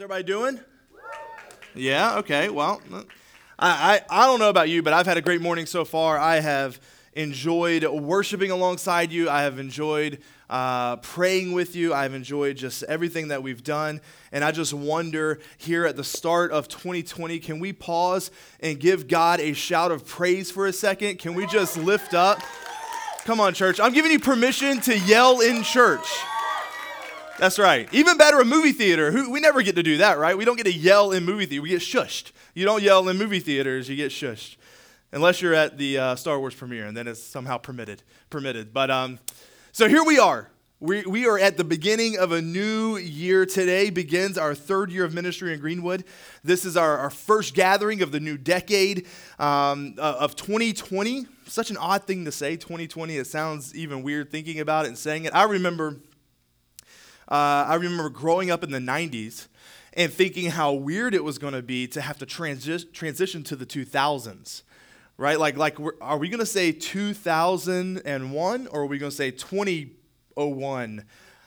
Everybody doing? Yeah, okay. Well, I, I, I don't know about you, but I've had a great morning so far. I have enjoyed worshiping alongside you. I have enjoyed uh, praying with you. I've enjoyed just everything that we've done. And I just wonder here at the start of 2020, can we pause and give God a shout of praise for a second? Can we just lift up? Come on, church. I'm giving you permission to yell in church. That's right. Even better, a movie theater. We never get to do that, right? We don't get to yell in movie theater. We get shushed. You don't yell in movie theaters. You get shushed, unless you're at the uh, Star Wars premiere, and then it's somehow permitted. Permitted. But um, so here we are. We, we are at the beginning of a new year. Today begins our third year of ministry in Greenwood. This is our, our first gathering of the new decade um, of 2020. Such an odd thing to say, 2020. It sounds even weird thinking about it and saying it. I remember uh, I remember growing up in the 90s and thinking how weird it was going to be to have to transi- transition to the 2000s. Right? Like, like are we going to say 2001 or are we going to say 2001?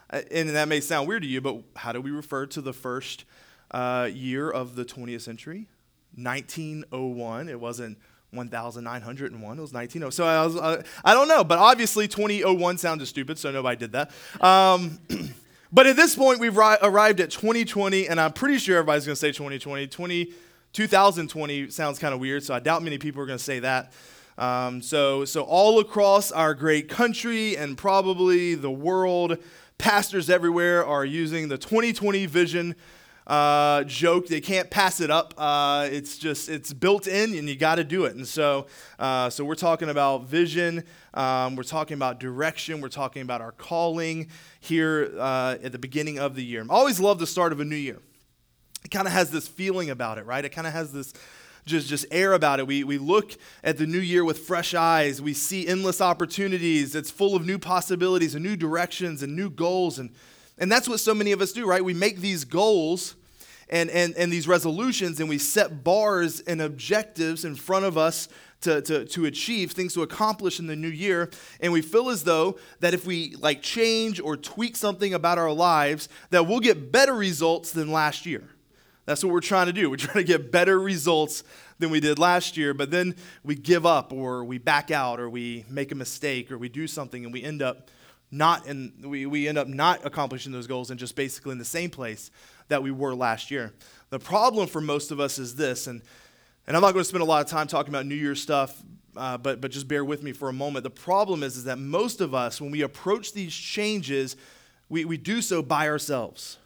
Uh, and that may sound weird to you, but how do we refer to the first uh, year of the 20th century? 1901. It wasn't 1901. It was 1900. So I, was, uh, I don't know, but obviously 2001 sounded stupid, so nobody did that. Um, But at this point, we've ri- arrived at 2020, and I'm pretty sure everybody's going to say 2020. 20, 2020 sounds kind of weird, so I doubt many people are going to say that. Um, so, so all across our great country and probably the world, pastors everywhere are using the 2020 vision uh, joke. They can't pass it up. Uh, it's just it's built in, and you got to do it. And so, uh, so we're talking about vision. Um, we're talking about direction. We're talking about our calling here uh, at the beginning of the year. I always love the start of a new year. It kind of has this feeling about it, right? It kind of has this just, just air about it. We, we look at the new year with fresh eyes. We see endless opportunities. It's full of new possibilities and new directions and new goals. And and that's what so many of us do, right? We make these goals and, and, and these resolutions and we set bars and objectives in front of us to, to, to achieve, things to accomplish in the new year. And we feel as though that if we like change or tweak something about our lives, that we'll get better results than last year. That's what we're trying to do. We're trying to get better results than we did last year, but then we give up or we back out or we make a mistake or we do something and we end up not in, we, we end up not accomplishing those goals and just basically in the same place that we were last year. The problem for most of us is this, and, and I'm not going to spend a lot of time talking about New Year's stuff, uh, but, but just bear with me for a moment. The problem is, is that most of us, when we approach these changes, we, we do so by ourselves.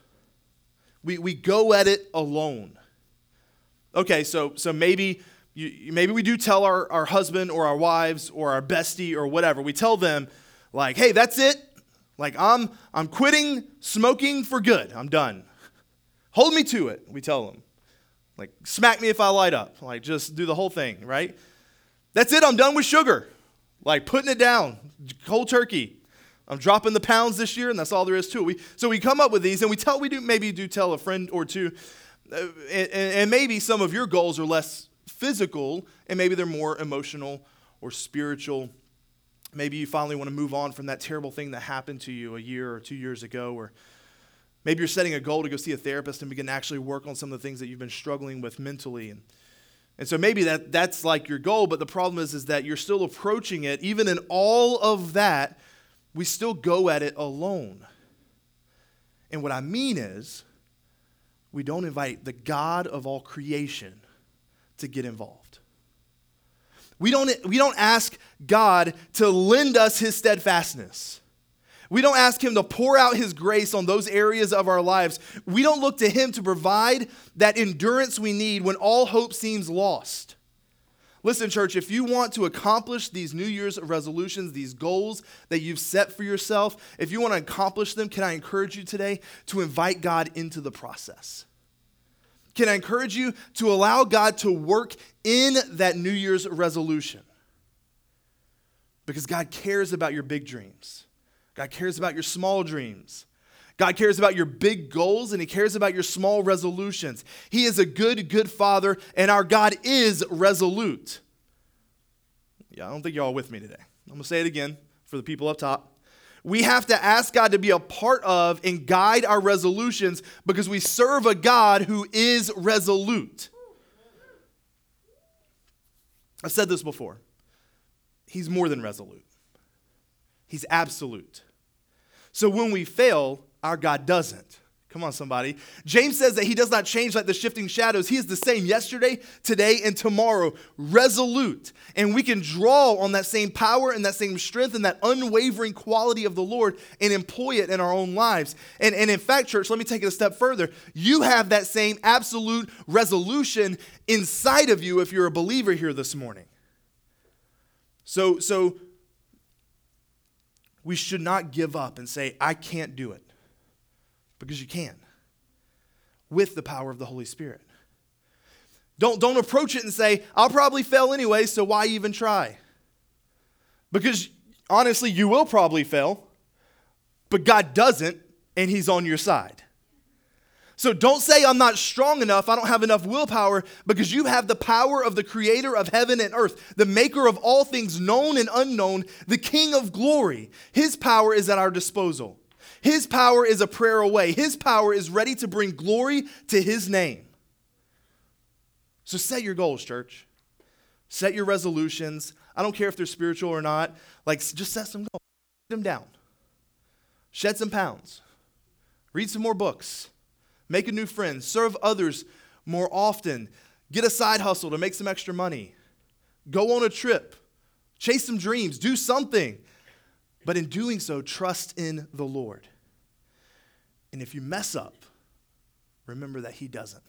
We, we go at it alone. Okay, so, so maybe, you, maybe we do tell our, our husband or our wives or our bestie or whatever, we tell them, like, hey, that's it. Like, I'm, I'm quitting smoking for good. I'm done. Hold me to it, we tell them. Like, smack me if I light up. Like, just do the whole thing, right? That's it. I'm done with sugar. Like, putting it down. Cold turkey. I'm dropping the pounds this year, and that's all there is to it. We, so we come up with these, and we tell, we do maybe do tell a friend or two, uh, and, and maybe some of your goals are less physical, and maybe they're more emotional or spiritual Maybe you finally want to move on from that terrible thing that happened to you a year or two years ago, or maybe you're setting a goal to go see a therapist and begin to actually work on some of the things that you've been struggling with mentally. And, and so maybe that, that's like your goal, but the problem is, is that you're still approaching it. Even in all of that, we still go at it alone. And what I mean is, we don't invite the God of all creation to get involved. We don't, we don't ask God to lend us his steadfastness. We don't ask him to pour out his grace on those areas of our lives. We don't look to him to provide that endurance we need when all hope seems lost. Listen, church, if you want to accomplish these New Year's resolutions, these goals that you've set for yourself, if you want to accomplish them, can I encourage you today to invite God into the process? Can I encourage you to allow God to work in that New Year's resolution? Because God cares about your big dreams. God cares about your small dreams. God cares about your big goals and He cares about your small resolutions. He is a good, good Father, and our God is resolute. Yeah, I don't think y'all with me today. I'm going to say it again for the people up top. We have to ask God to be a part of and guide our resolutions because we serve a God who is resolute. I've said this before. He's more than resolute, He's absolute. So when we fail, our God doesn't. Come on, somebody. James says that he does not change like the shifting shadows. He is the same yesterday, today, and tomorrow, resolute. And we can draw on that same power and that same strength and that unwavering quality of the Lord and employ it in our own lives. And, and in fact, church, let me take it a step further. You have that same absolute resolution inside of you if you're a believer here this morning. So, so we should not give up and say, I can't do it because you can with the power of the Holy Spirit. Don't, don't approach it and say, I'll probably fail anyway, so why even try? Because honestly, you will probably fail, but God doesn't, and He's on your side. So don't say, I'm not strong enough, I don't have enough willpower, because you have the power of the creator of heaven and earth, the maker of all things known and unknown, the king of glory. His power is at our disposal. His power is a prayer away. His power is ready to bring glory to His name. So set your goals, church. Set your resolutions. I don't care if they're spiritual or not. Like, just set some goals. Write them down. Shed some pounds. Read some more books. Make a new friend. Serve others more often. Get a side hustle to make some extra money. Go on a trip. Chase some dreams. Do something. But in doing so, trust in the Lord. And if you mess up, remember that He doesn't.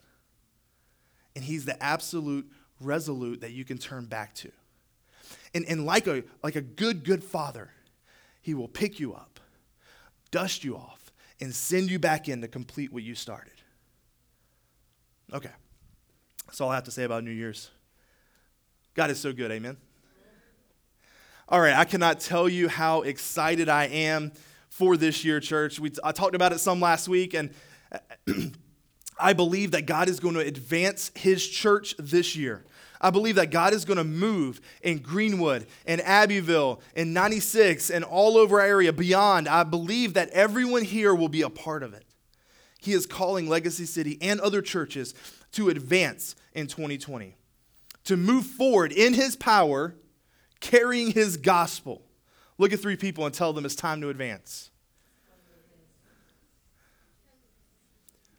And He's the absolute resolute that you can turn back to. And, and like, a, like a good, good father, He will pick you up, dust you off, and send you back in to complete what you started. Okay. That's all I have to say about New Year's. God is so good, amen. All right, I cannot tell you how excited I am for this year, church. We, I talked about it some last week, and uh, I believe that God is going to advance His church this year. I believe that God is going to move in Greenwood and Abbeville and 96 and all over our area beyond. I believe that everyone here will be a part of it. He is calling Legacy City and other churches to advance in 2020, to move forward in His power carrying his gospel. Look at three people and tell them it's time to advance.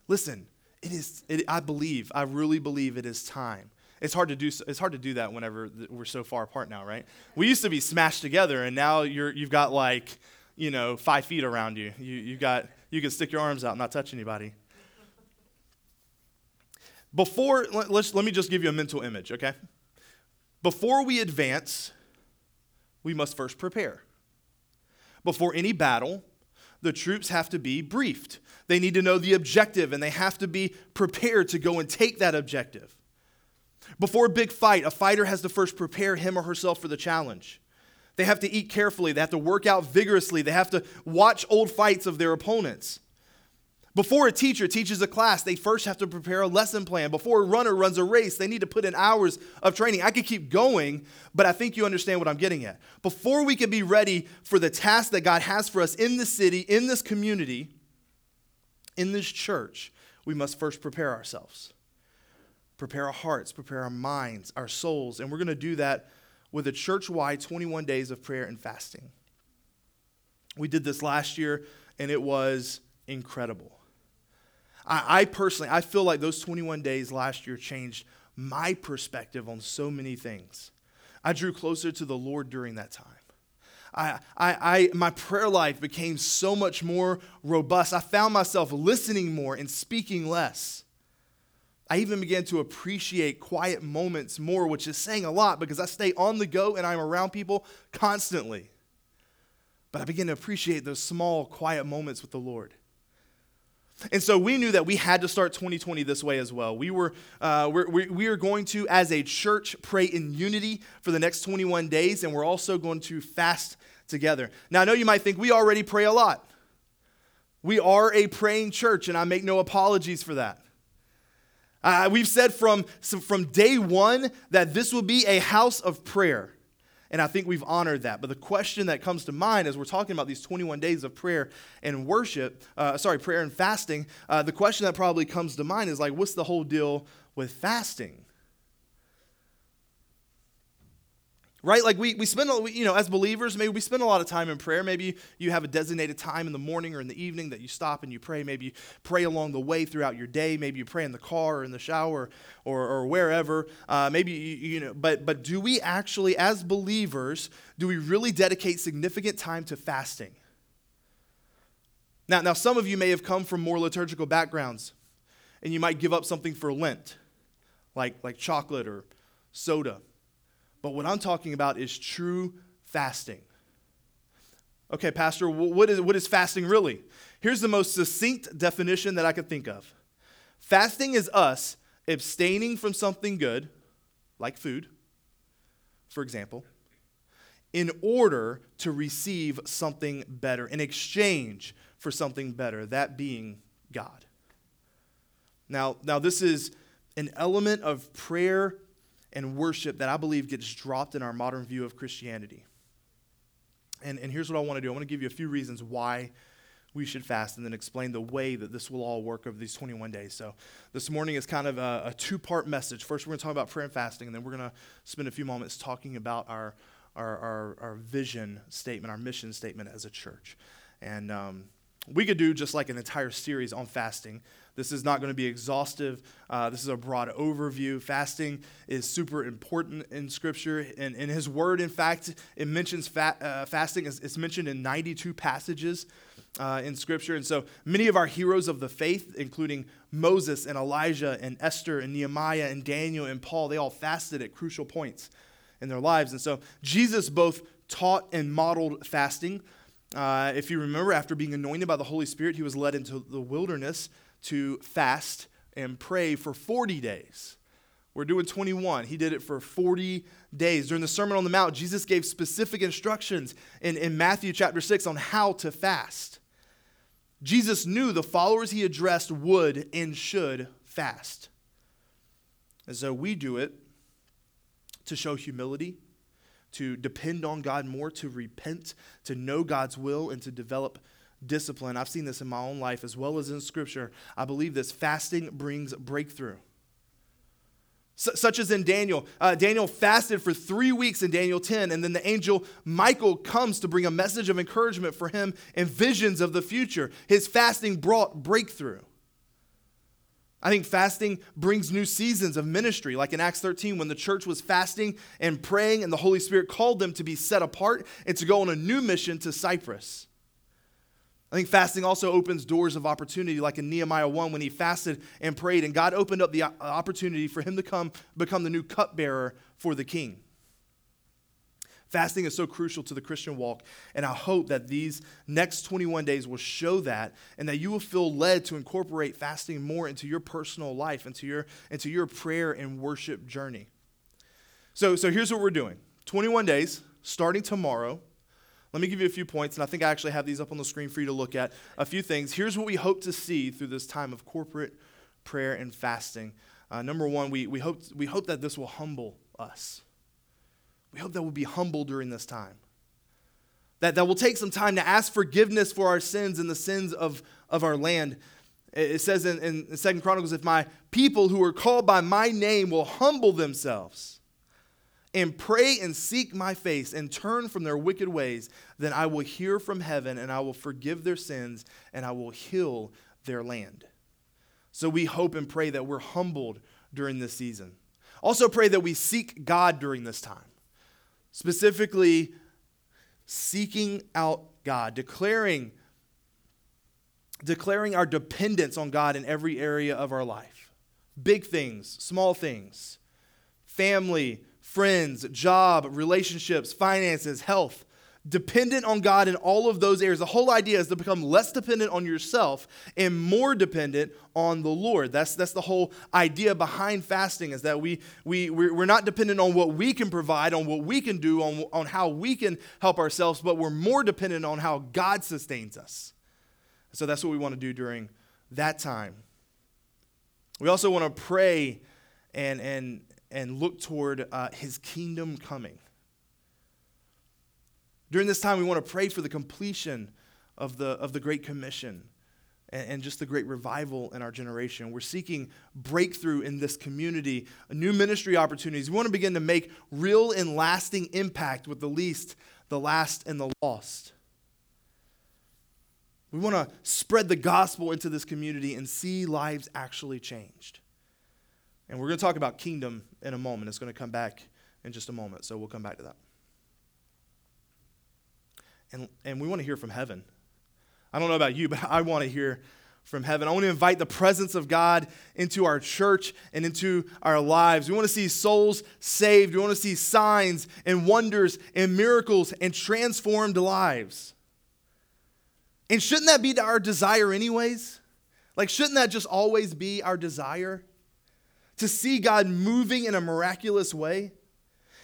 Listen, it is, it, I believe, I really believe it is time. It's hard to do. It's hard to do that whenever we're so far apart now, right? We used to be smashed together, and now you're you've got like, you know, five feet around you. You you got you can stick your arms out and not touch anybody. Before let's let me just give you a mental image, okay? Before we advance, we must first prepare. Before any battle, the troops have to be briefed. They need to know the objective and they have to be prepared to go and take that objective. Before a big fight, a fighter has to first prepare him or herself for the challenge. They have to eat carefully, they have to work out vigorously, they have to watch old fights of their opponents. Before a teacher teaches a class, they first have to prepare a lesson plan. Before a runner runs a race, they need to put in hours of training. I could keep going, but I think you understand what I'm getting at. Before we can be ready for the task that God has for us in this city, in this community, in this church, we must first prepare ourselves. Prepare our hearts, prepare our minds, our souls, and we're going to do that with a church wide 21 days of prayer and fasting. We did this last year, and it was incredible. I, I personally, I feel like those 21 days last year changed my perspective on so many things. I drew closer to the Lord during that time. I, I, I, my prayer life became so much more robust. I found myself listening more and speaking less. I even began to appreciate quiet moments more, which is saying a lot because I stay on the go and I'm around people constantly. But I began to appreciate those small, quiet moments with the Lord. And so we knew that we had to start 2020 this way as well. We were uh, we're, we are going to, as a church, pray in unity for the next 21 days, and we're also going to fast together. Now, I know you might think we already pray a lot. We are a praying church, and I make no apologies for that. Uh, we've said from, from day one that this will be a house of prayer. And I think we've honored that. But the question that comes to mind as we're talking about these 21 days of prayer and worship, uh, sorry, prayer and fasting, uh, the question that probably comes to mind is like, what's the whole deal with fasting? Right? Like we, we spend you know as believers maybe we spend a lot of time in prayer. Maybe you have a designated time in the morning or in the evening that you stop and you pray. Maybe you pray along the way throughout your day. Maybe you pray in the car or in the shower or, or wherever. Uh, maybe you, you know but but do we actually as believers do we really dedicate significant time to fasting? Now now some of you may have come from more liturgical backgrounds and you might give up something for lent like like chocolate or soda but what I'm talking about is true fasting. Okay, Pastor, what is, what is fasting really? Here's the most succinct definition that I could think of fasting is us abstaining from something good, like food, for example, in order to receive something better, in exchange for something better, that being God. Now, now this is an element of prayer and worship that I believe gets dropped in our modern view of Christianity. And, and here's what I want to do I want to give you a few reasons why we should fast and then explain the way that this will all work over these 21 days. So, this morning is kind of a, a two part message. First, we're going to talk about prayer and fasting, and then we're going to spend a few moments talking about our, our, our, our vision statement, our mission statement as a church. And um, we could do just like an entire series on fasting. This is not going to be exhaustive. Uh, this is a broad overview. Fasting is super important in Scripture. And in His Word, in fact, it mentions fa- uh, fasting. It's, mentioned in 92 passages uh, in Scripture. And so many of our heroes of the faith, including Moses and Elijah and Esther and Nehemiah and Daniel and Paul, they all fasted at crucial points in their lives. And so Jesus both taught and modeled fasting. Uh, if you remember, after being anointed by the Holy Spirit, he was led into the wilderness to fast and pray for 40 days. We're doing 21. He did it for 40 days. During the Sermon on the Mount, Jesus gave specific instructions in, in Matthew chapter 6 on how to fast. Jesus knew the followers he addressed would and should fast. And so we do it to show humility to depend on God more, to repent, to know God's will, and to develop discipline. I've seen this in my own life as well as in Scripture. I believe this fasting brings breakthrough. such as in Daniel. Uh, Daniel fasted for three weeks in Daniel 10, and then the angel Michael comes to bring a message of encouragement for him and visions of the future. His fasting brought breakthrough. I think fasting brings new seasons of ministry, like in Acts 13 when the church was fasting and praying, and the Holy Spirit called them to be set apart and to go on a new mission to Cyprus. I think fasting also opens doors of opportunity, like in Nehemiah 1 when he fasted and prayed, and God opened up the uh, opportunity for him to come become the new cupbearer for the king. Fasting is so crucial to the Christian walk, and I hope that these next 21 days will show that and that you will feel led to incorporate fasting more into your personal life, into your, into your prayer and worship journey. So, so here's what we're doing 21 days, starting tomorrow. Let me give you a few points, and I think I actually have these up on the screen for you to look at. A few things. Here's what we hope to see through this time of corporate prayer and fasting. Uh, number one, we, we, hope, we hope that this will humble us. We hope that we'll be humble during this time. That, that we'll take some time to ask forgiveness for our sins and the sins of, of our land. It says in, in Second Chronicles, if my people who are called by my name will humble themselves and pray and seek my face and turn from their wicked ways, then I will hear from heaven and I will forgive their sins and I will heal their land. So we hope and pray that we're humbled during this season. Also, pray that we seek God during this time specifically seeking out God, declaring declaring our dependence on God in every area of our life. Big things, small things, family, friends, job, relationships, finances, health dependent on God in all of those areas. The whole idea is to become less dependent on yourself and more dependent on the Lord. That's, that's the whole idea behind fasting is that we, we, we're not dependent on what we can provide, on what we can do, on, on how we can help ourselves, but we're more dependent on how God sustains us. So that's what we want to do during that time. We also want to pray and, and, and look toward uh, his kingdom coming. During this time, we want to pray for the completion of the, of the Great Commission and, and just the great revival in our generation. We're seeking breakthrough in this community, new ministry opportunities. We want to begin to make real and lasting impact with the least, the last, and the lost. We want to spread the gospel into this community and see lives actually changed. And we're going to talk about kingdom in a moment. It's going to come back in just a moment, so we'll come back to that. And, and we want to hear from heaven. I don't know about you, but I want to hear from heaven. I want to invite the presence of God into our church and into our lives. We want to see souls saved. We want to see signs and wonders and miracles and transformed lives. And shouldn't that be our desire, anyways? Like, shouldn't that just always be our desire? To see God moving in a miraculous way?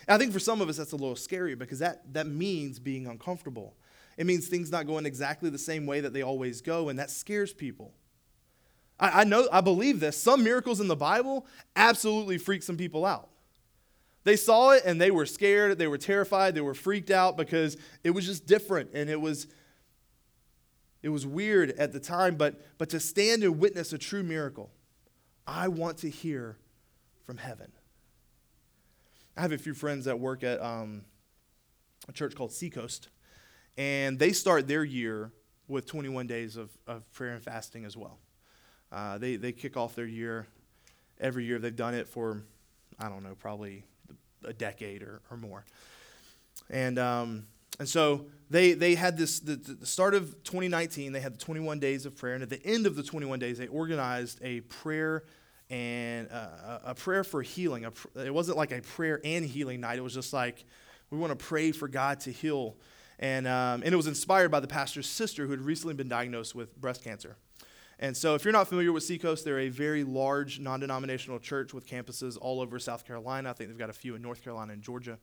And I think for some of us, that's a little scary because that, that means being uncomfortable. It means things not going exactly the same way that they always go, and that scares people. I, I know, I believe this. Some miracles in the Bible absolutely freak some people out. They saw it and they were scared, they were terrified, they were freaked out because it was just different and it was it was weird at the time, but, but to stand and witness a true miracle, I want to hear from heaven. I have a few friends that work at um, a church called Seacoast, and they start their year with 21 days of, of prayer and fasting as well. Uh, they, they kick off their year every year. They've done it for, I don't know, probably a decade or, or more. And um, and so they, they had this, the, the start of 2019, they had the 21 days of prayer. And at the end of the 21 days, they organized a prayer and uh, a prayer for healing. it wasn't like a prayer and healing night. It was just like, we want to pray for God to heal. And, um, and it was inspired by the pastor's sister who had recently been diagnosed with breast cancer. And so, if you're not familiar with Seacoast, they're a very large non denominational church with campuses all over South Carolina. I think they've got a few in North Carolina and Georgia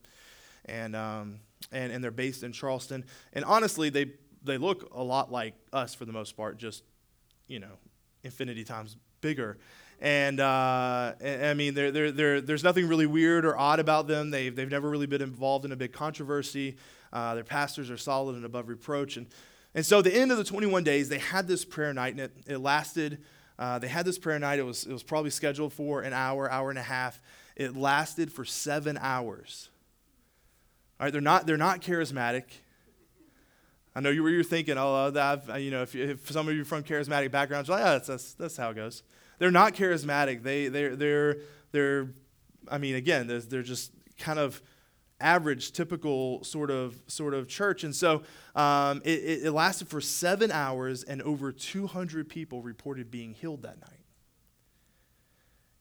and, um, and, and they're based in Charleston. And honestly, they, they look a lot like us for the most part, just, you know, infinity times bigger. And, uh, I mean, they're, they're, they're, there's nothing really weird or odd about them. They've, they've never really been involved in a big controversy. Uh, their pastors are solid and above reproach. And, and so, the end of the 21 days, they had this prayer night, and it, it lasted. Uh, they had this prayer night. It was, it was probably scheduled for an hour, hour and a half. It lasted for seven hours. All right, they're not, they're not charismatic. I know you were you're thinking, oh, that, you know, if, if some of you from charismatic backgrounds, like, yeah, that's, that's, that's how it goes. They're not charismatic. They, they're, they're, they're, I mean, again, they're, they're just kind of average, typical sort of sort of church. And so um, it, it lasted for seven hours, and over 200 people reported being healed that night.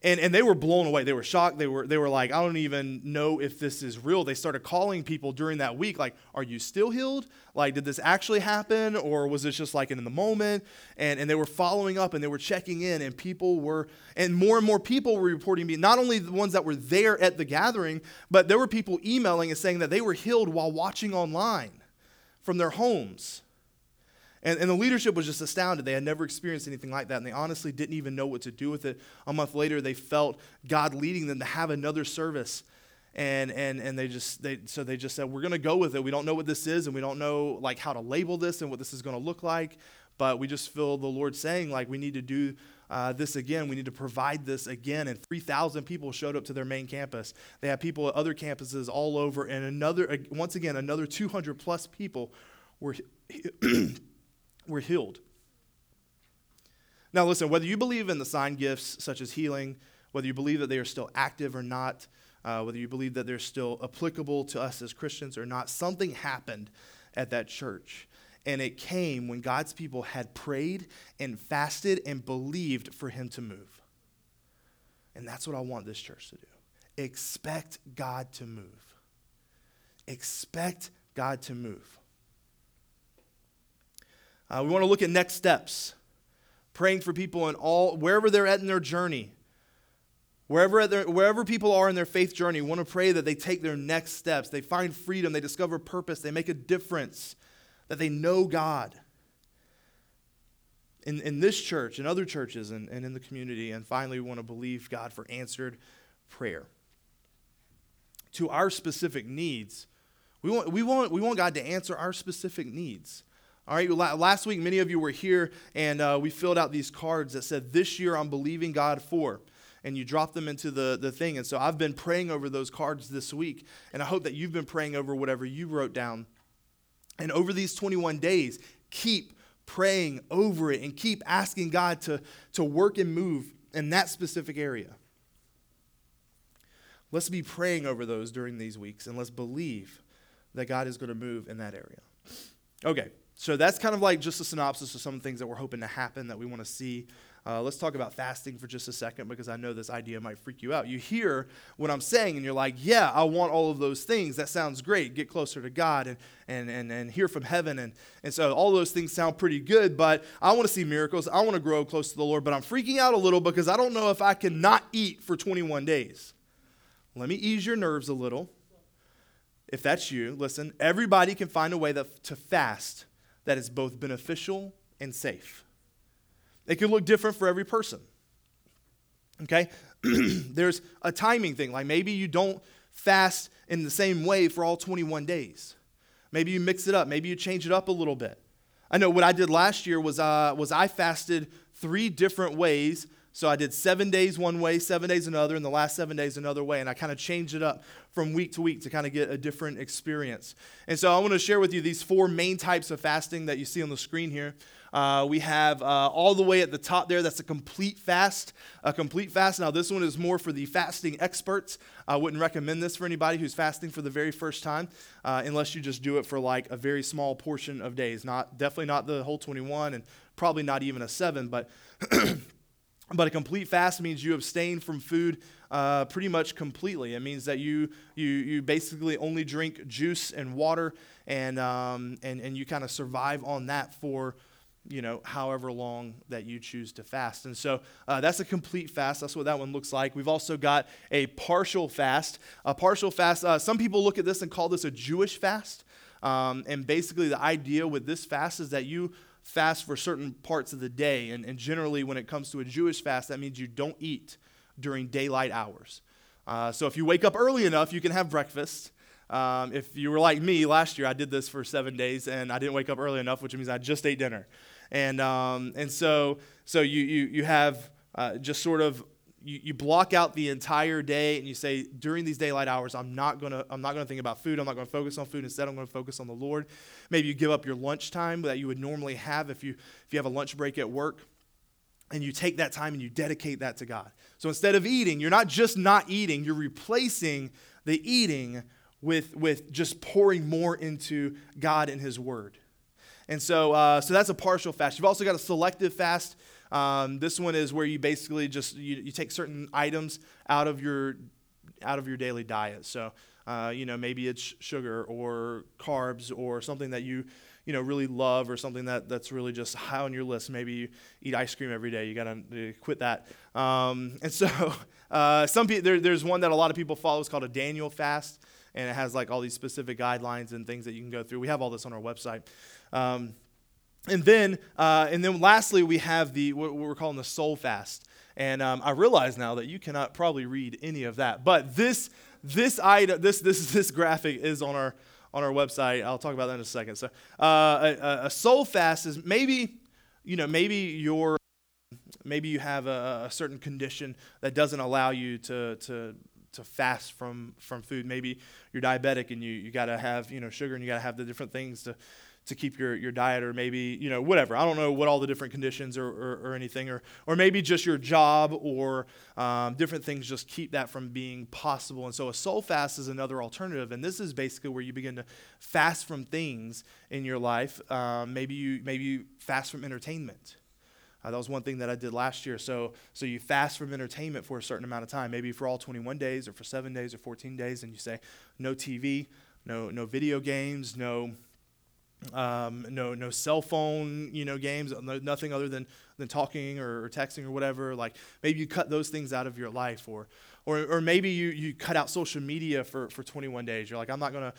And, and they were blown away. They were shocked. They were, they were like, I don't even know if this is real. They started calling people during that week, like, Are you still healed? Like, did this actually happen? Or was this just like in the moment? And, and they were following up and they were checking in, and people were, and more and more people were reporting me, not only the ones that were there at the gathering, but there were people emailing and saying that they were healed while watching online from their homes. And, and the leadership was just astounded. They had never experienced anything like that, and they honestly didn't even know what to do with it. A month later, they felt God leading them to have another service. And, and, and they just they, so they just said we're going to go with it we don't know what this is and we don't know like how to label this and what this is going to look like but we just feel the lord saying like we need to do uh, this again. We need to provide this again. And 3,000 people showed up to their main campus. They had people at other campuses all over. And another, once again, another 200 plus people were we're healed. Now, listen, whether you believe in the sign gifts such as healing, whether you believe that they are still active or not, uh, whether you believe that they're still applicable to us as Christians or not, something happened at that church. And it came when God's people had prayed and fasted and believed for Him to move. And that's what I want this church to do. Expect God to move. Expect God to move. Uh, we want to look at next steps, praying for people in all wherever they're at in their journey. Wherever, their, wherever people are in their faith journey, we want to pray that they take their next steps. They find freedom, they discover purpose, they make a difference, that they know God. In, in this church, in other churches, and, and in the community. And finally, we want to believe God for answered prayer. To our specific needs, We want, we want, we want God to answer our specific needs. All right, last week, many of you were here and uh, we filled out these cards that said, This year I'm believing God for. And you dropped them into the, the thing. And so I've been praying over those cards this week. And I hope that you've been praying over whatever you wrote down. And over these 21 days, keep praying over it and keep asking God to, to work and move in that specific area. Let's be praying over those during these weeks and let's believe that God is going to move in that area. Okay, so that's kind of like just a synopsis of some things that we're hoping to happen that we want to see. Uh, let's talk about fasting for just a second because I know this idea might freak you out. You hear what I'm saying and you're like, yeah, I want all of those things. That sounds great. Get closer to God and, and, and, and hear from heaven. And, and so all those things sound pretty good, but I want to see miracles. I want to grow close to the Lord, but I'm freaking out a little because I don't know if I can not eat for 21 days. Let me ease your nerves a little. If that's you, listen, everybody can find a way that, to fast that is both beneficial and safe. It can look different for every person. Okay? There's a timing thing. Like maybe you don't fast in the same way for all 21 days. Maybe you mix it up. Maybe you change it up a little bit. I know what I did last year was, uh, was I fasted three different ways so I did seven days one way, seven days another, and the last seven days another way. And I kind of changed it up from week to week to kind of get a different experience. And so I want to share with you these four main types of fasting that you see on the screen here. Uh, we have uh, all the way at the top there, that's a complete fast. A complete fast. Now, this one is more for the fasting experts. I wouldn't recommend this for anybody who's fasting for the very first time, uh, unless you just do it for like a very small portion of days. Not Definitely not the whole 21, and probably not even a seven, but. But a complete fast means you abstain from food uh, pretty much completely. It means that you, you, you basically only drink juice and water, and, um, and, and you kind of survive on that for you know, however long that you choose to fast. And so uh, that's a complete fast. That's what that one looks like. We've also got a partial fast. A partial fast, uh, some people look at this and call this a Jewish fast. Um, and basically, the idea with this fast is that you fast for certain parts of the day. And, and generally, when it comes to a Jewish fast, that means you don't eat during daylight hours. Uh, so if you wake up early enough, you can have breakfast. Um, if you were like me last year, I did this for seven days and I didn't wake up early enough, which means I just ate dinner. And, um, and so, so you, you, you have uh, just sort of you, you block out the entire day and you say during these daylight hours i'm not going to i'm not going to think about food. I'm not going to focus on food. Instead i'm going to focus on the lord. Maybe you give up your lunch time that you would normally have if you if you have a lunch break at work and you take that time and you dedicate that to god. So instead of eating you're not just not eating you're replacing the eating with with just pouring more into god and his word. And so uh, so that's a partial fast. You've also got a selective fast um, this one is where you basically just you, you take certain items out of your out of your daily diet. So uh, you know maybe it's sugar or carbs or something that you you know really love or something that that's really just high on your list. Maybe you eat ice cream every day. You got to quit that. Um, and so uh, some people there, there's one that a lot of people follow. It's called a Daniel fast, and it has like all these specific guidelines and things that you can go through. We have all this on our website. Um, and then, uh, and then lastly, we have the what we're calling the soul fast. And um, I realize now that you cannot probably read any of that, but this this item, this this this graphic is on our on our website. I'll talk about that in a second. So, uh, a, a, soul fast is maybe, you know, maybe you're maybe you have a, a certain condition that doesn't allow you to to to fast from from food. Maybe you're diabetic and you you got to have you know sugar and you got to have the different things to to keep your, your diet or maybe you know whatever. I don't know what all the different conditions or, or, or anything or, or maybe just your job or um, different things just keep that from being possible. And so a soul fast is another alternative. And this is basically where you begin to fast from things in your life. Um, maybe you maybe you fast from entertainment. Uh, that was one thing that I did last year. So, so you fast from entertainment for a certain amount of time, maybe for all 21 days or for seven days or 14 days, and you say no TV, no no video games, no um, no, no cell phone, you know, games, no, nothing other than, than talking or, or, texting or whatever. Like maybe you cut those things out of your life, or, or, or maybe you, you cut out social media for, for 21 days. You're like, I'm not going to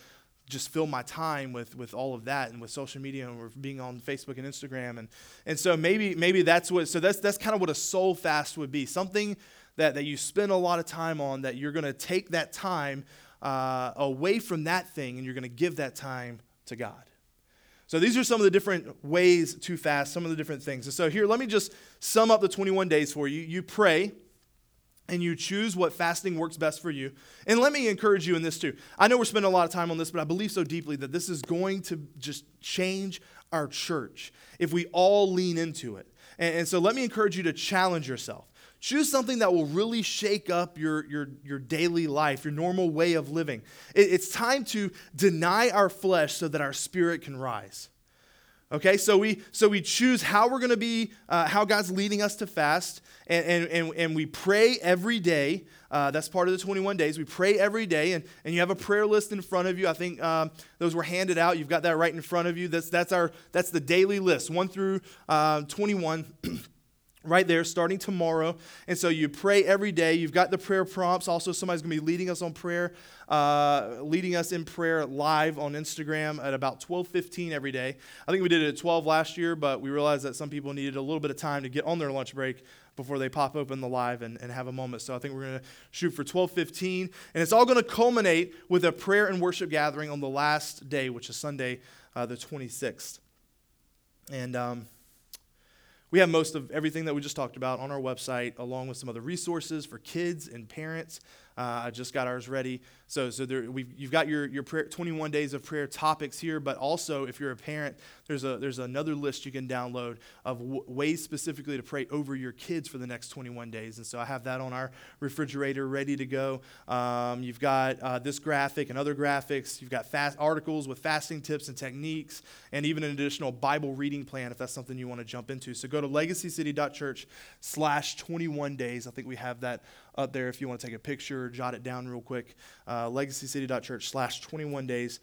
just fill my time with, with all of that and with social media and being on Facebook and Instagram. And, and so maybe, maybe that's what, so that's, that's kind of what a soul fast would be. Something that, that you spend a lot of time on that you're going to take that time uh, away from that thing and you're going to give that time to God. So these are some of the different ways to fast, some of the different things. And so here, let me just sum up the 21 days for you. You pray and you choose what fasting works best for you. And let me encourage you in this too. I know we're spending a lot of time on this, but I believe so deeply that this is going to just change our church if we all lean into it. And, so let me encourage you to challenge yourself. Choose something that will really shake up your, your, your daily life, your normal way of living. It, it's time to deny our flesh so that our spirit can rise. Okay, so we so we choose how we're going to be, uh, how God's leading us to fast, and, and, and, and we pray every day. Uh, that's part of the 21 days. We pray every day, and, and you have a prayer list in front of you. I think um, those were handed out. You've got that right in front of you. That's that's our that's the daily list, one through uh, 21. right there starting tomorrow. And so you pray every day. You've got the prayer prompts. Also somebody's going to be leading us on prayer uh, leading us in prayer live on instagram at about 12.15 every day. I think we did it at 12 last year but we realized that some people needed a little bit of time to get on their lunch break before they pop open the live and, and have a moment. So i think we're going to shoot for 12.15 and it's all going to culminate with a prayer and worship gathering on the last day which is sunday uh, the 26th and um, we have most of everything that we just talked about on our website, along with some other resources for kids and parents. Uh, I just got ours ready. So, so there, you've got your, your prayer, 21 days of prayer topics here, but also if you're a parent, there's, a, there's another list you can download of w- ways specifically to pray over your kids for the next 21 days. And so I have that on our refrigerator ready to go. Um, you've got uh, this graphic and other graphics. You've got fast articles with fasting tips and techniques, and even an additional Bible reading plan if that's something you want to jump into. So go to legacycity.church slash 21 days. I think we have that up there if you want to take a picture, jot it down real quick. Uh, legacycity.church slash 21 days.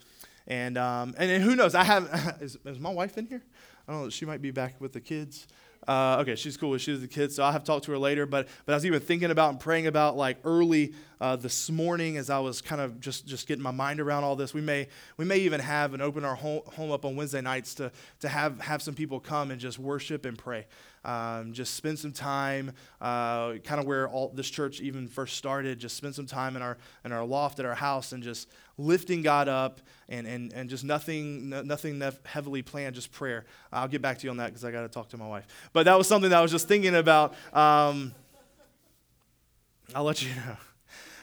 And, um, and, and who knows? I have, is, is my wife in here? I don't know. She might be back with the kids. Uh, okay, she's cool. She's the kid, so I'll have to talk to her later. But but I was even thinking about and praying about like early uh, this morning as I was kind of just just getting my mind around all this. We may we may even have and open our home, home up on Wednesday nights to to have have some people come and just worship and pray. Um, just spend some time, uh, kind of where all this church even first started. Just spend some time in our in our loft at our house and just lifting God up and and and just nothing nothing heavily planned, just prayer. I'll get back to you on that because I got to talk to my wife. But that was something that I was just thinking about. Um, I'll let you know.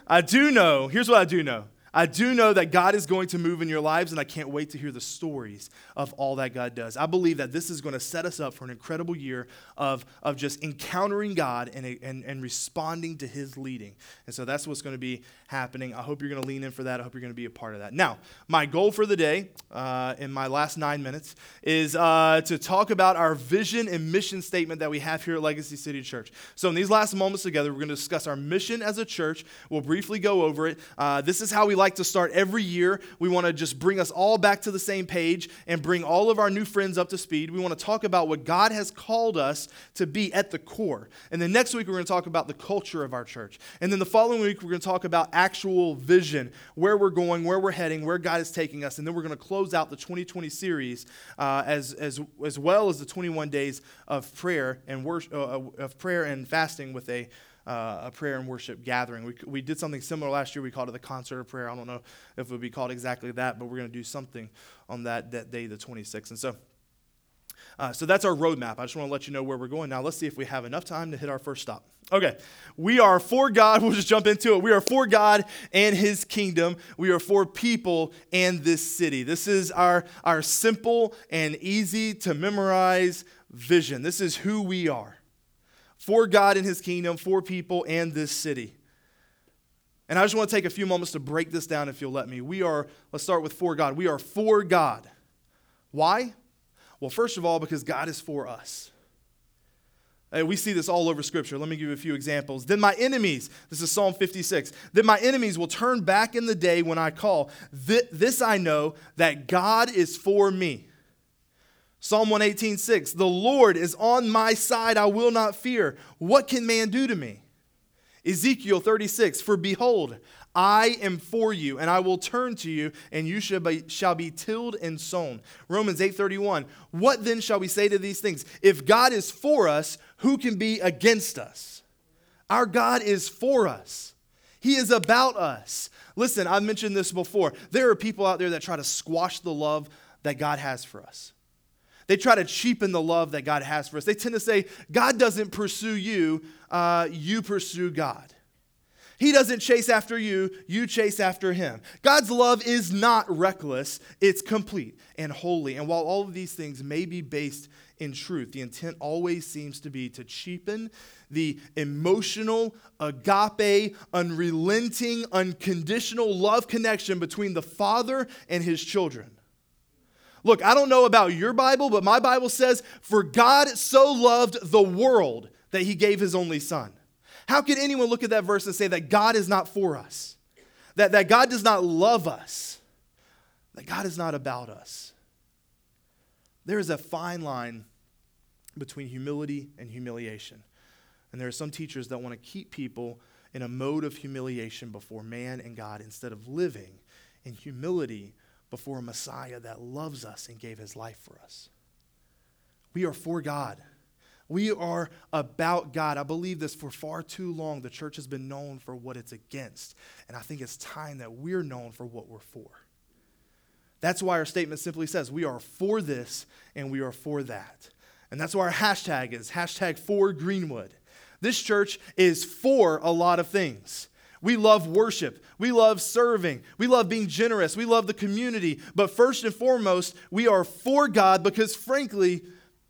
I do know. Here's what I do know. I do know that God is going to move in your lives, and I can't wait to hear the stories of all that God does. I believe that this is going to set us up for an incredible year of, of just encountering God and, and, and responding to His leading. And so that's what's going to be happening. I hope you're going to lean in for that. I hope you're going to be a part of that. Now, my goal for the day uh, in my last nine minutes is uh, to talk about our vision and mission statement that we have here at Legacy City Church. So, in these last moments together, we're going to discuss our mission as a church. We'll briefly go over it. Uh, this is how we like like to start every year. We want to just bring us all back to the same page and bring all of our new friends up to speed. We want to talk about what God has called us to be at the core. And then next week, we're going to talk about the culture of our church. And then the following week, we're going to talk about actual vision, where we're going, where we're heading, where God is taking us. And then we're going to close out the 2020 series uh, as, as, as well as the 21 days of prayer and worship, uh, of prayer and fasting with a uh, a prayer and worship gathering. We, we did something similar last year. We called it the concert of prayer. I don't know if it would be called exactly that, but we're going to do something on that, that day, the 26th. And so, uh, so that's our roadmap. I just want to let you know where we're going. Now, let's see if we have enough time to hit our first stop. Okay, we are for God. We'll just jump into it. We are for God and His kingdom. We are for people and this city. This is our, our simple and easy to memorize vision. This is who we are for God and his kingdom, for people and this city. And I just want to take a few moments to break this down if you'll let me. We are, let's start with for God. We are for God. Why? Well, first of all, because God is for us. we see this all over Scripture. Let me give you a few examples. Then my enemies, this is Psalm 56, then my enemies will turn back in the day when I call. This I know that God is for me. Psalm 118, 6. The Lord is on my side, I will not fear. What can man do to me? Ezekiel 36, For behold, I am for you, and I will turn to you, and you shall be, shall be tilled and sown. Romans 8:31. What then shall we say to these things? If God is for us, who can be against us? Our God is for us. He is about us. Listen, I've mentioned this before. There are people out there that try to squash the love that God has for us. They try to cheapen the love that God has for us. They tend to say, God doesn't pursue you, uh, you pursue God. He doesn't chase after you, you chase after him. God's love is not reckless, it's complete and holy. And while all of these things may be based in truth, the intent always seems to be to cheapen the emotional, agape, unrelenting, unconditional love connection between the Father and his children. Look, I don't know about your Bible, but my Bible says, For God so loved the world that he gave his only Son. How can anyone look at that verse and say that God is not for us? That, that God does not love us? That God is not about us? There is a fine line between humility and humiliation. And there are some teachers that want to keep people in a mode of humiliation before man and God instead of living in humility before a Messiah that loves us and gave his life for us. We are for God. We are about God. I believe this for far too long. The church has been known for what it's against. And I think it's time that we're known for what we're for. That's why our statement simply says we are for this and we are for that. And that's why our hashtag is hashtag for Greenwood. This church is for a lot of things. We love worship. We love serving. We love being generous. We love the community. But first and foremost, we are for God because, frankly,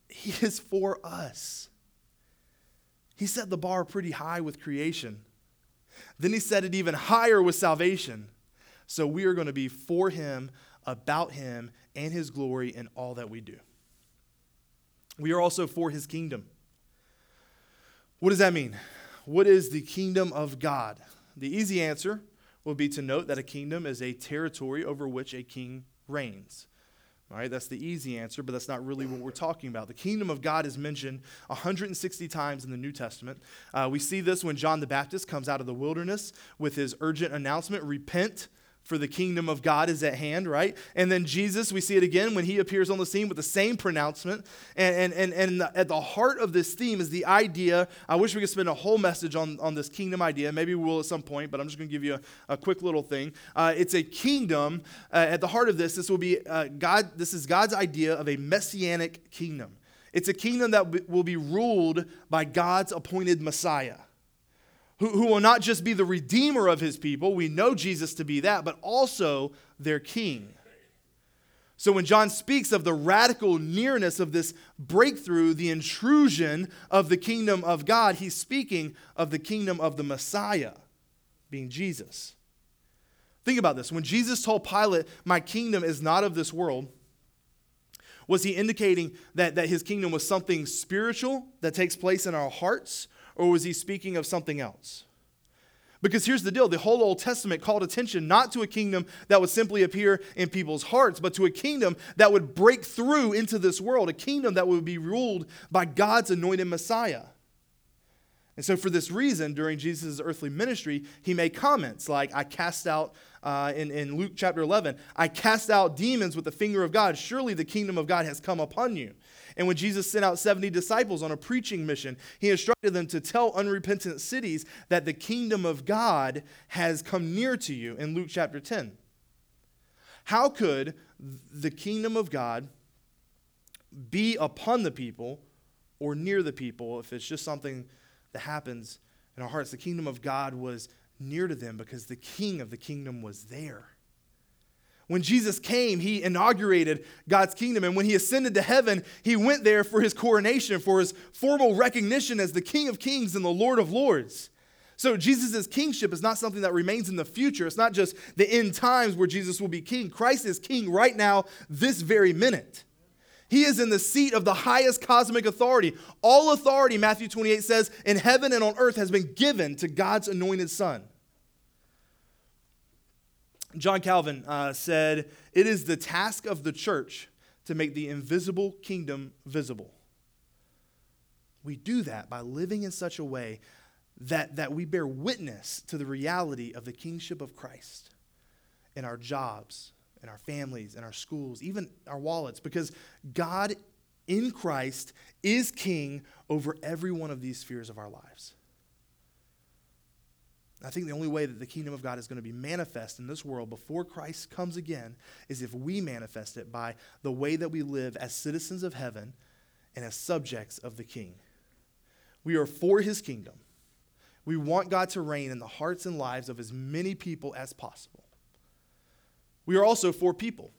he is for us. He set the bar pretty high with creation. Then he set it even higher with salvation. So we are going to be for him, about him, and his glory in all that we do. We are also for his kingdom. What does that mean? What is the kingdom of God? The easy answer would be to note that a kingdom is a territory over which a king reigns. All right, that's the easy answer, but that's not really what we're talking about. The kingdom of God is mentioned 160 times in the New Testament. Uh, we see this when John the Baptist comes out of the wilderness with his urgent announcement repent, for the kingdom of God is at hand, right? And then Jesus, we see it again when he appears on the scene with the same pronouncement. And, and, and, and at the heart of this theme is the idea. I wish we could spend a whole message on, on this kingdom idea. Maybe we will at some point, but I'm just going to give you a, a quick little thing. Uh, it's a kingdom. Uh, at the heart of this, this will be uh, God, this is God's idea of a messianic kingdom. It's a kingdom that will be ruled by God's appointed Messiah who, who will not just be the redeemer of his people, we know Jesus to be that, but also their king. So when John speaks of the radical nearness of this breakthrough, the intrusion of the kingdom of God, he's speaking of the kingdom of the Messiah, being Jesus. Think about this. When Jesus told Pilate, My kingdom is not of this world, was he indicating that, that his kingdom was something spiritual that takes place in our hearts? Or was he speaking of something else? Because here's the deal the whole Old Testament called attention not to a kingdom that would simply appear in people's hearts, but to a kingdom that would break through into this world, a kingdom that would be ruled by God's anointed Messiah. And so, for this reason, during Jesus' earthly ministry, he made comments like, I cast out, uh, in, in Luke chapter 11, I cast out demons with the finger of God. Surely the kingdom of God has come upon you. And when Jesus sent out 70 disciples on a preaching mission, he instructed them to tell unrepentant cities that the kingdom of God has come near to you in Luke chapter 10. How could the kingdom of God be upon the people or near the people if it's just something that happens in our hearts? The kingdom of God was near to them because the king of the kingdom was there. When Jesus came, he inaugurated God's kingdom. And when he ascended to heaven, he went there for his coronation, for his formal recognition as the King of Kings and the Lord of Lords. So Jesus' kingship is not something that remains in the future. It's not just the end times where Jesus will be king. Christ is king right now, this very minute. He is in the seat of the highest cosmic authority. All authority, Matthew 28 says, in heaven and on earth has been given to God's anointed Son. John Calvin uh, said, It is the task of the church to make the invisible kingdom visible. We do that by living in such a way that, that we bear witness to the reality of the kingship of Christ in our jobs, in our families, in our schools, even our wallets, because God in Christ is king over every one of these spheres of our lives. I think the only way that the kingdom of God is going to be manifest in this world before Christ comes again is if we manifest it by the way that we live as citizens of heaven and as subjects of the king. We are for his kingdom. We want God to reign in the hearts and lives of as many people as possible. We are also for people.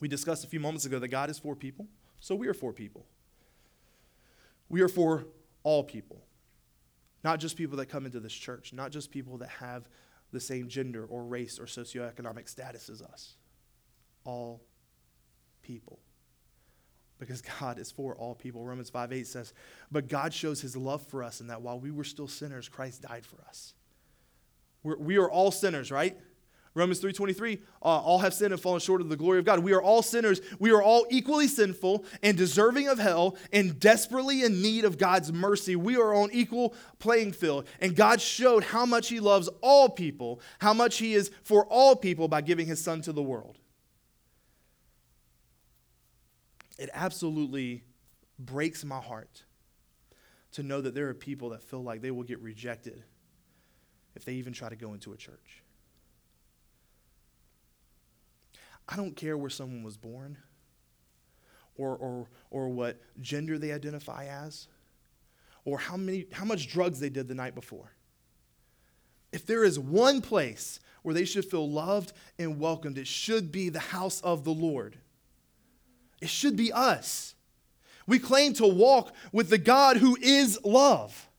We discussed a few moments ago that God is for people, so we are for people. We are for all people, not just people that come into this church, not just people that have the same gender or race or socioeconomic status as us. All people because God is for all people. Romans 5 8 says, But God shows his love for us in that while we were still sinners, Christ died for us. We're, we are all sinners, right? Romans 3:23 uh, all have sinned and fallen short of the glory of God. We are all sinners. We are all equally sinful and deserving of hell and desperately in need of God's mercy. We are on equal playing field. And God showed how much he loves all people, how much he is for all people by giving his son to the world. it absolutely breaks my heart to know that there are people that feel like they will get rejected if they even try to go into a church. I don't care where someone was born or, or, or what gender they identify as or how, many, how much drugs they did the night before. If there is one place where they should feel loved and welcomed, it should be the house of the Lord. It should be us. We claim to walk with the God who is love.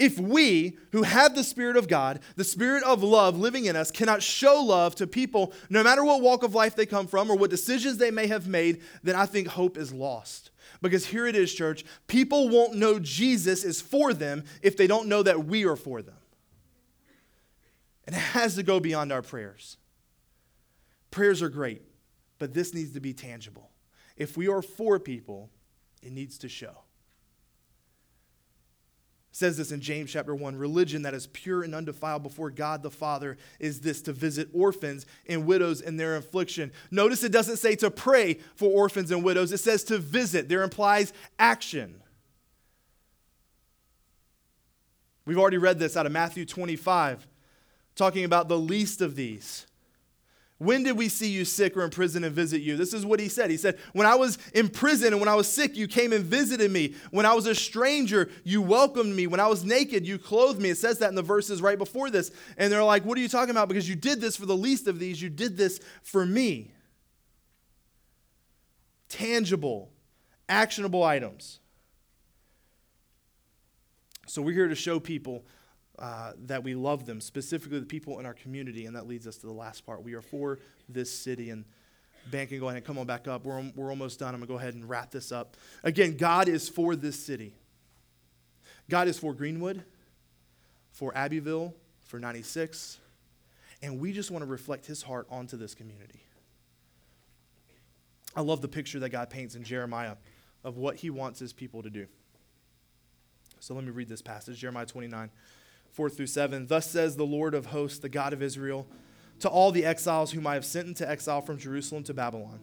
If we, who have the Spirit of God, the Spirit of love living in us, cannot show love to people, no matter what walk of life they come from or what decisions they may have made, then I think hope is lost. Because here it is, church people won't know Jesus is for them if they don't know that we are for them. And it has to go beyond our prayers. Prayers are great but this needs to be tangible. If we are for people, it needs to show. Says this in James chapter 1 religion that is pure and undefiled before God the Father is this to visit orphans and widows in their affliction. Notice it doesn't say to pray for orphans and widows, it says to visit. There implies action. We've already read this out of Matthew 25, talking about the least of these. When did we see you sick or in prison and visit you? This is what he said. He said, When I was in prison and when I was sick, you came and visited me. When I was a stranger, you welcomed me. When I was naked, you clothed me. It says that in the verses right before this. And they're like, What are you talking about? Because you did this for the least of these, you did this for me. Tangible, actionable items. So we're here to show people uh, that we love them, specifically the people in our community. And that leads us to the last part. We are for this city. And Ben can go ahead and come on back up. We're, we're almost done. I'm going to go ahead and wrap this up. Again, God is for this city. God is for Greenwood, for Abbeville, for 96. And we just want to reflect his heart onto this community. I love the picture that God paints in Jeremiah of what he wants his people to do. So let me read this passage Jeremiah 29. 4 through 7. Thus says the Lord of hosts, the God of Israel, to all the exiles whom I have sent into exile from Jerusalem to Babylon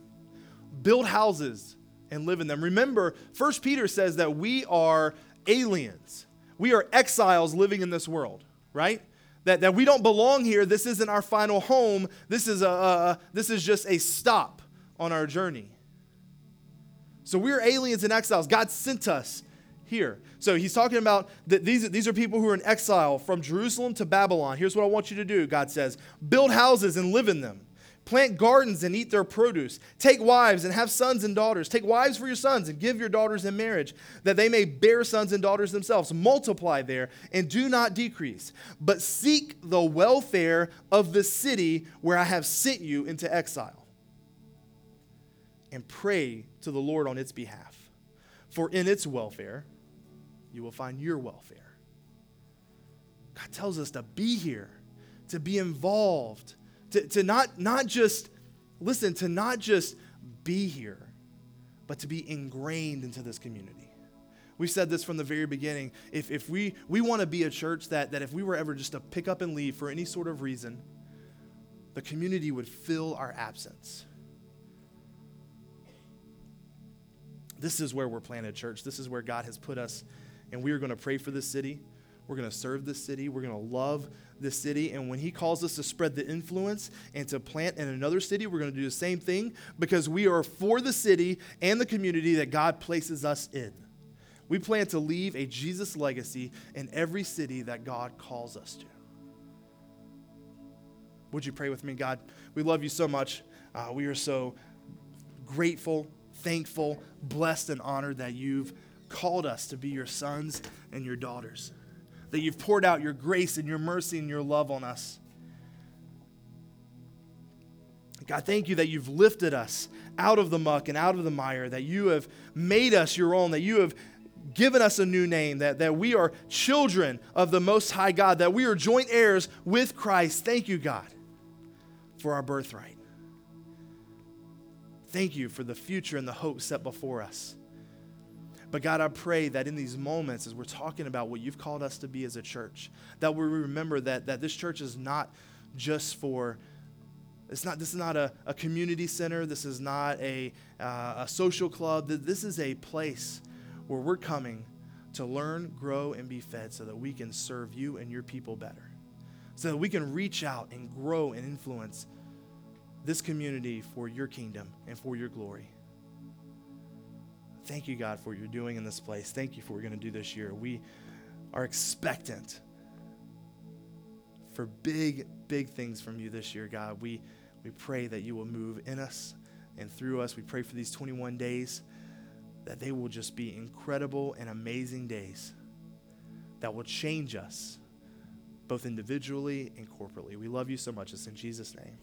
build houses and live in them. Remember, 1 Peter says that we are aliens, we are exiles living in this world, right? That, that we don't belong here. This isn't our final home. This is, a, a this is just a stop on our journey. So we're aliens and exiles. God sent us here. So he's talking about that these, these are people who are in exile from Jerusalem to Babylon. Here's what I want you to do, God says build houses and live in them. Plant gardens and eat their produce. Take wives and have sons and daughters. Take wives for your sons and give your daughters in marriage, that they may bear sons and daughters themselves. Multiply there and do not decrease, but seek the welfare of the city where I have sent you into exile. And pray to the Lord on its behalf. For in its welfare, you will find your welfare. God tells us to be here, to be involved, to, to not, not just, listen, to not just be here, but to be ingrained into this community. We said this from the very beginning. If, if we, we want to be a church that, that if we were ever just to pick up and leave for any sort of reason, the community would fill our absence. This is where we're planted, church. This is where God has put us and we are going to pray for this city. We're going to serve this city. We're going to love this city. And when He calls us to spread the influence and to plant in another city, we're going to do the same thing because we are for the city and the community that God places us in. We plan to leave a Jesus legacy in every city that God calls us to. Would you pray with me, God? We love you so much. Uh, we are so grateful, thankful, blessed, and honored that you've called us to be your sons and your daughters, that you've poured out your grace and your mercy and your love on us. God, thank you that you've lifted us out of the muck and out of the mire, that you have made us your own, that you have given us a new name, that, that we are children of the Most High God, that we are joint heirs with Christ. Thank you, God, for our birthright. Thank you for the future and the hope set before us. But God, I pray that in these moments, as we're talking about what you've called us to be as a church, that we remember that, that this church is not just for, it's not, this is not a, a community center, this is not a, uh, a social club, this is a place where we're coming to learn, grow, and be fed so that we can serve you and your people better, so that we can reach out and grow and influence this community for your kingdom and for your glory. Thank you, God, for what you're doing in this place. Thank you for what we're going to do this year. We are expectant for big, big things from you this year, God. We, we pray that you will move in us and through us. We pray for these 21 days that they will just be incredible and amazing days that will change us both individually and corporately. We love you so much. It's in Jesus' name.